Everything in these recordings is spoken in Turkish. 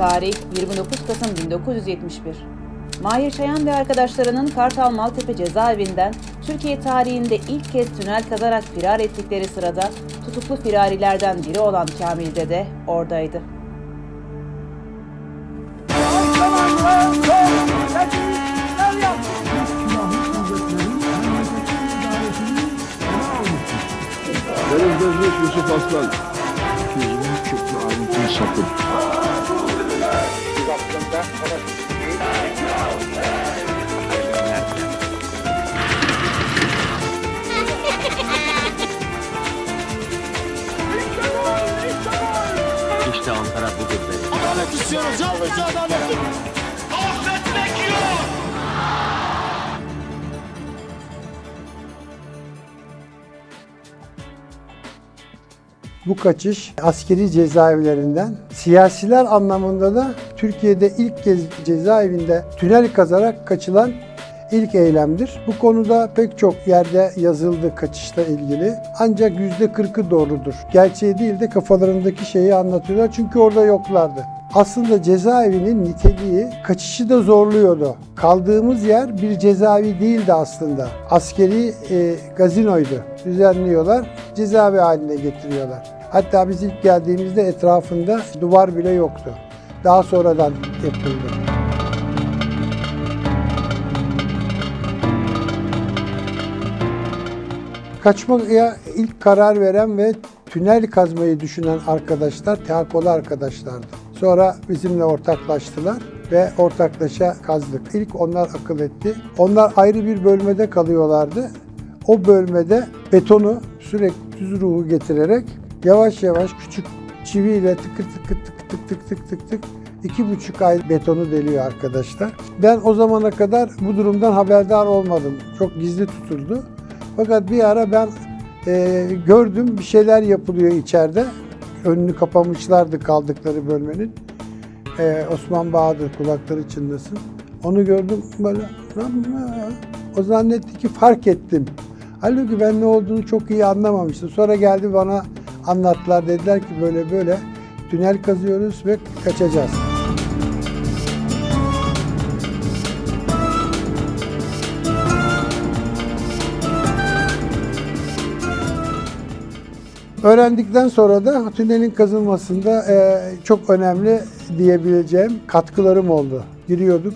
Tarih 29 Kasım 1971. Mahir Çayan ve arkadaşlarının Kartal Maltepe cezaevinden Türkiye tarihinde ilk kez tünel kazarak firar ettikleri sırada tutuklu firarilerden biri olan Kamil Dede oradaydı. Deniz Gözlük Yusuf Aslan. 200 çöplü aletin sapı. İşte Ankara budur be. Adalet istiyoruz. Yalnızca adalet. Affetmek yok. Bu kaçış askeri cezaevlerinden siyasiler anlamında da Türkiye'de ilk kez cezaevinde tünel kazarak kaçılan ilk eylemdir. Bu konuda pek çok yerde yazıldı kaçışla ilgili. Ancak %40'ı doğrudur. Gerçeği değil de kafalarındaki şeyi anlatıyorlar çünkü orada yoklardı. Aslında cezaevinin niteliği kaçışı da zorluyordu. Kaldığımız yer bir cezaevi değildi aslında. Askeri e, gazinoydu. Düzenliyorlar, cezaevi haline getiriyorlar. Hatta biz ilk geldiğimizde etrafında duvar bile yoktu. Daha sonradan yapıldı. Kaçmaya ilk karar veren ve tünel kazmayı düşünen arkadaşlar teakolu arkadaşlardı. Sonra bizimle ortaklaştılar ve ortaklaşa kazdık. İlk onlar akıl etti. Onlar ayrı bir bölmede kalıyorlardı. O bölmede betonu sürekli düz ruhu getirerek yavaş yavaş küçük çiviyle tıkır tıkır tık tık tık tık tık tık iki buçuk ay betonu deliyor arkadaşlar. Ben o zamana kadar bu durumdan haberdar olmadım. Çok gizli tutuldu. Fakat bir ara ben e, gördüm bir şeyler yapılıyor içeride. Önünü kapamışlardı kaldıkları bölmenin. E, Osman Bahadır kulakları çınlasın. Onu gördüm böyle. O zannetti ki fark ettim. Halbuki ben ne olduğunu çok iyi anlamamıştım. Sonra geldi bana anlattılar. Dediler ki böyle böyle tünel kazıyoruz ve kaçacağız. Öğrendikten sonra da tünelin kazılmasında e, çok önemli diyebileceğim katkılarım oldu. Giriyorduk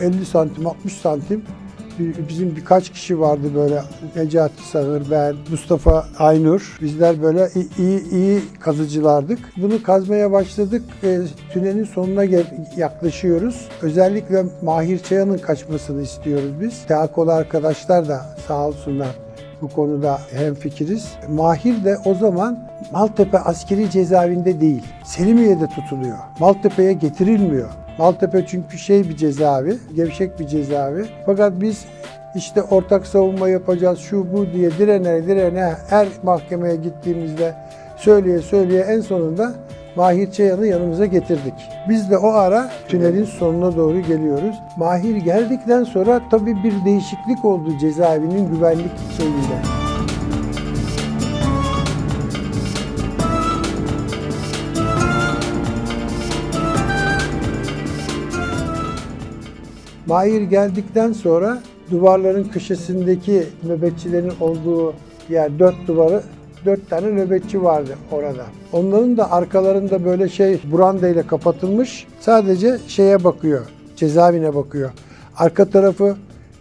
50 santim, 60 santim. Bizim birkaç kişi vardı böyle Necati Sağır, ben, Mustafa Aynur. Bizler böyle iyi, iyi kazıcılardık. Bunu kazmaya başladık. E, tünelin sonuna yaklaşıyoruz. Özellikle Mahir Çayan'ın kaçmasını istiyoruz biz. Teakolu arkadaşlar da sağ olsunlar bu konuda hemfikiriz. Mahir de o zaman Maltepe askeri cezaevinde değil, Selimiye'de tutuluyor. Maltepe'ye getirilmiyor. Maltepe çünkü şey bir cezaevi, gevşek bir cezaevi. Fakat biz işte ortak savunma yapacağız şu bu diye direne direne her mahkemeye gittiğimizde söyleye söyleye en sonunda Mahir Çayan'ı yanımıza getirdik. Biz de o ara tünelin sonuna doğru geliyoruz. Mahir geldikten sonra tabii bir değişiklik oldu cezaevinin güvenlik şeyinde. Mahir geldikten sonra duvarların köşesindeki nöbetçilerin olduğu yer dört duvarı dört tane nöbetçi vardı orada. Onların da arkalarında böyle şey branda ile kapatılmış. Sadece şeye bakıyor, cezaevine bakıyor. Arka tarafı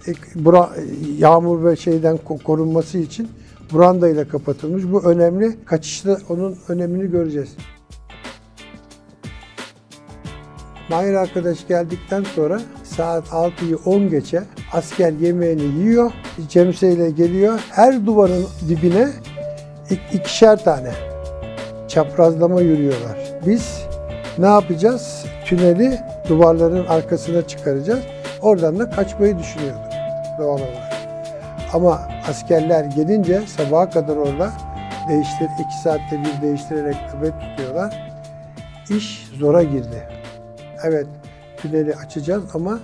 e, bura- yağmur ve şeyden ko- korunması için branda ile kapatılmış. Bu önemli. Kaçışta onun önemini göreceğiz. Mahir arkadaş geldikten sonra saat 6'yı 10 geçe asker yemeğini yiyor. Cemseyle geliyor. Her duvarın dibine ik- ikişer tane çaprazlama yürüyorlar. Biz ne yapacağız? Tüneli duvarların arkasına çıkaracağız. Oradan da kaçmayı düşünüyorduk doğal olarak. Ama askerler gelince sabaha kadar orada değiştir, iki saatte bir değiştirerek nöbet tutuyorlar. İş zora girdi. Evet, tüneli açacağız ama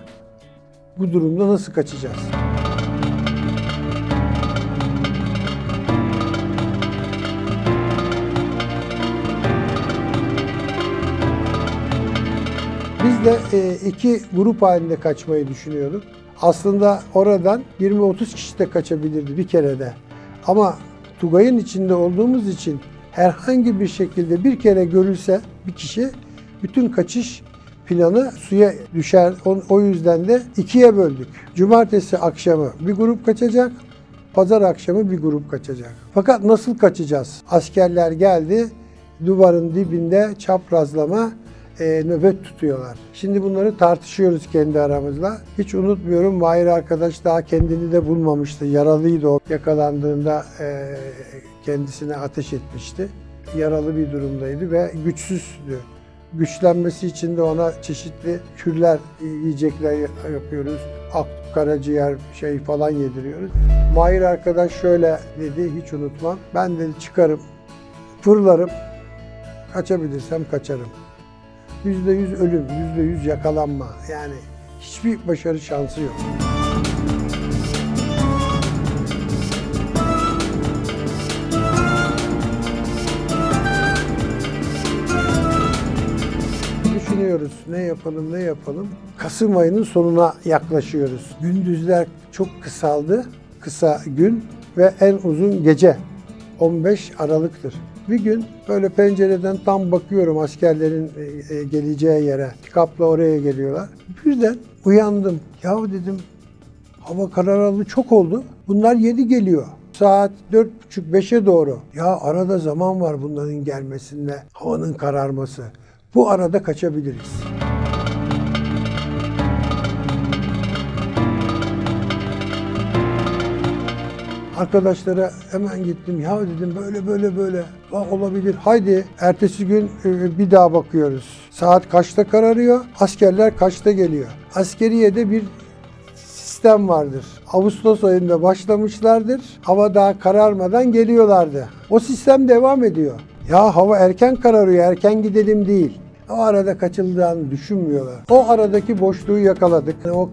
bu durumda nasıl kaçacağız? Biz de e, iki grup halinde kaçmayı düşünüyorduk. Aslında oradan 20-30 kişi de kaçabilirdi bir kerede. Ama Tugay'ın içinde olduğumuz için herhangi bir şekilde bir kere görülse bir kişi bütün kaçış planı suya düşer. O, yüzden de ikiye böldük. Cumartesi akşamı bir grup kaçacak, pazar akşamı bir grup kaçacak. Fakat nasıl kaçacağız? Askerler geldi, duvarın dibinde çaprazlama e, nöbet tutuyorlar. Şimdi bunları tartışıyoruz kendi aramızda. Hiç unutmuyorum Mahir arkadaş daha kendini de bulmamıştı. Yaralıydı o. Yakalandığında e, kendisine ateş etmişti. Yaralı bir durumdaydı ve güçsüzdü. Güçlenmesi için de ona çeşitli kürler, yiyecekler yapıyoruz. Ak, karaciğer şey falan yediriyoruz. Mahir arkadaş şöyle dedi, hiç unutmam. Ben dedi çıkarım, fırlarım, kaçabilirsem kaçarım. Yüzde yüz ölüm, yüzde yüz yakalanma. Yani hiçbir başarı şansı yok. Düşünüyoruz ne yapalım ne yapalım. Kasım ayının sonuna yaklaşıyoruz. Gündüzler çok kısaldı. Kısa gün ve en uzun gece 15 Aralık'tır. Bir gün böyle pencereden tam bakıyorum askerlerin e, e, geleceği yere. Pikapla oraya geliyorlar. Birden uyandım. Yahu dedim hava kararalı çok oldu. Bunlar yedi geliyor. Saat dört buçuk beşe doğru. Ya arada zaman var bunların gelmesinde. Havanın kararması. Bu arada kaçabiliriz. Arkadaşlara hemen gittim. Ya dedim böyle böyle böyle. Bak olabilir. Haydi ertesi gün e, bir daha bakıyoruz. Saat kaçta kararıyor? Askerler kaçta geliyor? Askeriyede bir sistem vardır. Ağustos ayında başlamışlardır. Hava daha kararmadan geliyorlardı. O sistem devam ediyor. Ya hava erken kararıyor, erken gidelim değil. O arada kaçıldığını düşünmüyorlar. O aradaki boşluğu yakaladık. O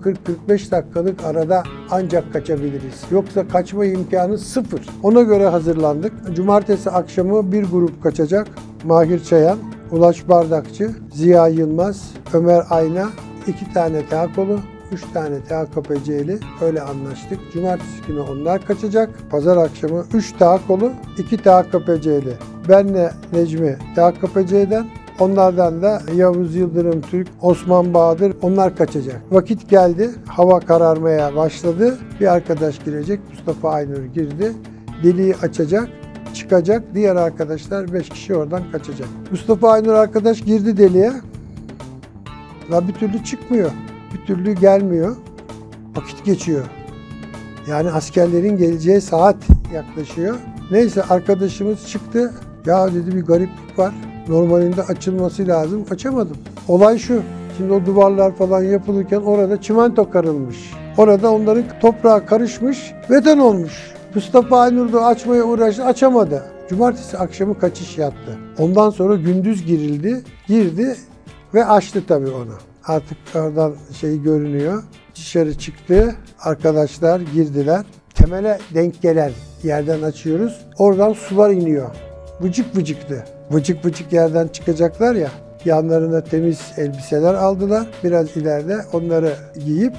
40-45 dakikalık arada ancak kaçabiliriz. Yoksa kaçma imkanı sıfır. Ona göre hazırlandık. Cumartesi akşamı bir grup kaçacak. Mahir Çayan, Ulaş Bardakçı, Ziya Yılmaz, Ömer Ayna, iki tane Teakolu, 3 tane TKPC'li öyle anlaştık. Cumartesi günü onlar kaçacak. Pazar akşamı 3 TK'lu, 2 TKPC'li. Benle Necmi TKPC'den, Onlardan da Yavuz Yıldırım Türk, Osman Bahadır onlar kaçacak. Vakit geldi. Hava kararmaya başladı. Bir arkadaş girecek. Mustafa Aynur girdi. Deliği açacak çıkacak. Diğer arkadaşlar 5 kişi oradan kaçacak. Mustafa Aynur arkadaş girdi deliğe. La bir türlü çıkmıyor. Bir türlü gelmiyor. Vakit geçiyor. Yani askerlerin geleceği saat yaklaşıyor. Neyse arkadaşımız çıktı. Ya dedi bir gariplik var. Normalinde açılması lazım. Açamadım. Olay şu. Şimdi o duvarlar falan yapılırken orada çimento karılmış. Orada onların toprağa karışmış, beden olmuş. Mustafa Aynur da açmaya uğraştı, açamadı. Cumartesi akşamı kaçış yattı. Ondan sonra gündüz girildi, girdi ve açtı tabii onu. Artık oradan şey görünüyor. Dışarı çıktı, arkadaşlar girdiler. Temele denk gelen yerden açıyoruz. Oradan sular iniyor. Vıcık vıcıktı. Vıcık vıcık yerden çıkacaklar ya. Yanlarına temiz elbiseler aldılar. Biraz ileride onları giyip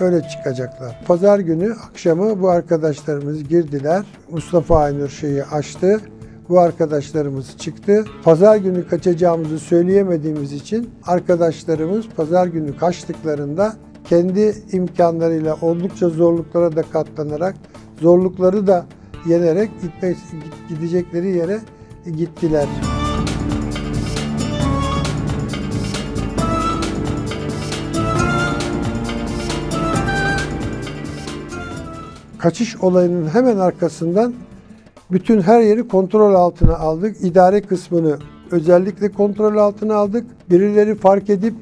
öyle çıkacaklar. Pazar günü akşamı bu arkadaşlarımız girdiler. Mustafa Aynur şeyi açtı. Bu arkadaşlarımız çıktı. Pazar günü kaçacağımızı söyleyemediğimiz için arkadaşlarımız pazar günü kaçtıklarında kendi imkanlarıyla oldukça zorluklara da katlanarak, zorlukları da yenerek gitme, gidecekleri yere gittiler. Kaçış olayının hemen arkasından bütün her yeri kontrol altına aldık. İdare kısmını özellikle kontrol altına aldık. Birileri fark edip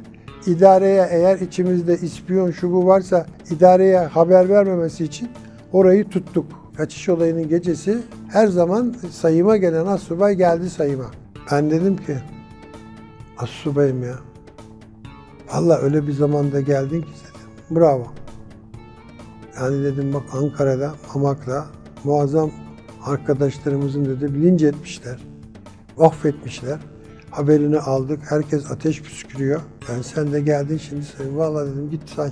idareye eğer içimizde ispiyon şu bu varsa idareye haber vermemesi için orayı tuttuk. Kaçış olayının gecesi her zaman sayıma gelen assubay geldi sayıma. Ben dedim ki assubayım ya. Valla öyle bir zamanda geldin ki dedim. Bravo. Yani dedim bak Ankara'da, Mamak'ta muazzam arkadaşlarımızın dedi bilinç etmişler. Affetmişler. haberini aldık. Herkes ateş püskürüyor. Ben sen de geldin şimdi. Vallahi dedim git say.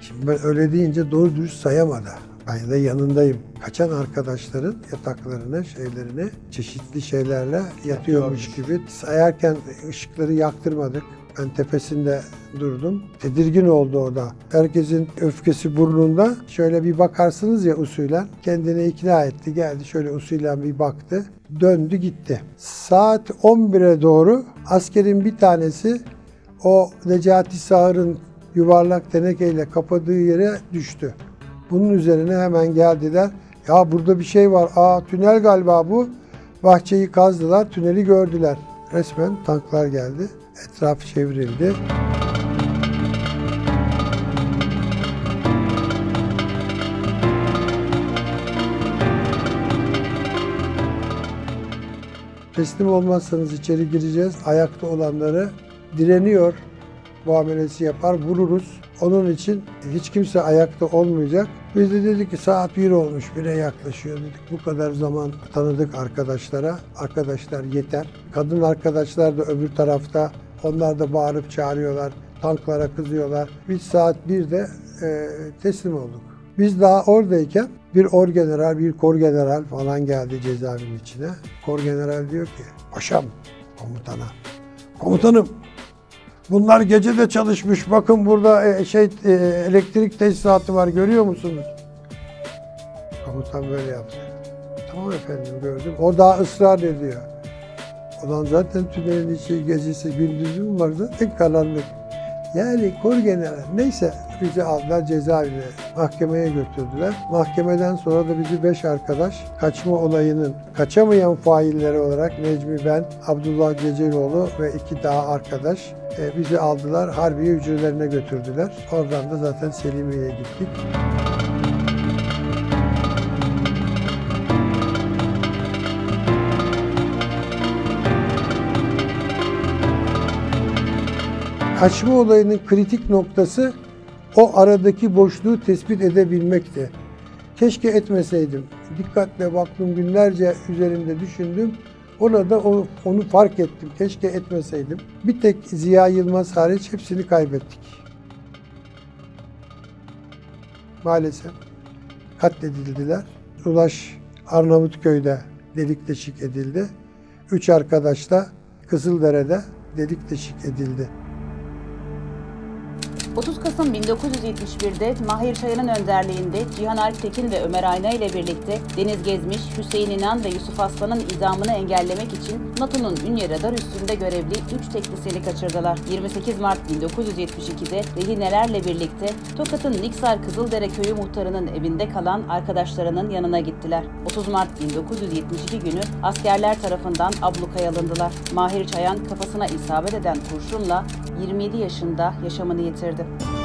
Şimdi ben öyle deyince doğru dürüst sayamadı. Ben de yanındayım. Kaçan arkadaşların yataklarını, şeylerini çeşitli şeylerle yatıyormuş gibi. Sayarken ışıkları yaktırmadık. Ben tepesinde durdum. Tedirgin oldu o da. Herkesin öfkesi burnunda. Şöyle bir bakarsınız ya usulen. Kendini ikna etti. Geldi şöyle usulen bir baktı. Döndü gitti. Saat 11'e doğru askerin bir tanesi o Necati Sağır'ın yuvarlak tenekeyle kapadığı yere düştü. Bunun üzerine hemen geldiler. Ya burada bir şey var. Aa tünel galiba bu. Bahçeyi kazdılar, tüneli gördüler. Resmen tanklar geldi. Etraf çevrildi. Teslim olmazsanız içeri gireceğiz. Ayakta olanları direniyor muamelesi yapar, vururuz. Onun için hiç kimse ayakta olmayacak. Biz de dedik ki saat 1 olmuş, 1'e yaklaşıyor dedik. Bu kadar zaman tanıdık arkadaşlara. Arkadaşlar yeter. Kadın arkadaşlar da öbür tarafta. Onlar da bağırıp çağırıyorlar. Tanklara kızıyorlar. Biz saat 1'de e, teslim olduk. Biz daha oradayken bir orgeneral, bir korgeneral falan geldi cezaevinin içine. Korgeneral diyor ki, paşam komutana, komutanım Bunlar gece de çalışmış. Bakın burada e, şey e, elektrik tesisatı var görüyor musunuz? Komutan böyle yaptı. Tamam efendim gördüm. O daha ısrar ediyor. Ulan zaten tünelin içi gecesi gündüzü mü var zaten karanlık. Yani kor general neyse bizi aldılar cezaevine mahkemeye götürdüler. Mahkemeden sonra da bizi beş arkadaş kaçma olayının kaçamayan failleri olarak Necmi ben, Abdullah Geceloğlu ve iki daha arkadaş e, bizi aldılar Harbiye hücrelerine götürdüler. Oradan da zaten Selimiye'ye gittik. Kaçma olayının kritik noktası o aradaki boşluğu tespit edebilmekti. Keşke etmeseydim. Dikkatle baktım günlerce üzerinde düşündüm. Orada o- onu fark ettim. Keşke etmeseydim. Bir tek Ziya Yılmaz hariç hepsini kaybettik. Maalesef katledildiler. Ulaş Arnavutköy'de delik deşik edildi. Üç arkadaş da Kızıldere'de delik deşik edildi. 30 Kasım 1971'de Mahir Çayan'ın önderliğinde Cihan Alp Tekin ve Ömer Ayna ile birlikte Deniz Gezmiş, Hüseyin İnan ve Yusuf Aslan'ın idamını engellemek için NATO'nun Ünye radar üstünde görevli 3 teknisini kaçırdılar. 28 Mart 1972'de rehinelerle birlikte Tokat'ın Niksar Kızıldere köyü muhtarının evinde kalan arkadaşlarının yanına gittiler. 30 Mart 1972 günü askerler tarafından ablukaya alındılar. Mahir Çayan kafasına isabet eden kurşunla 27 yaşında yaşamını yitirdi. Hadi.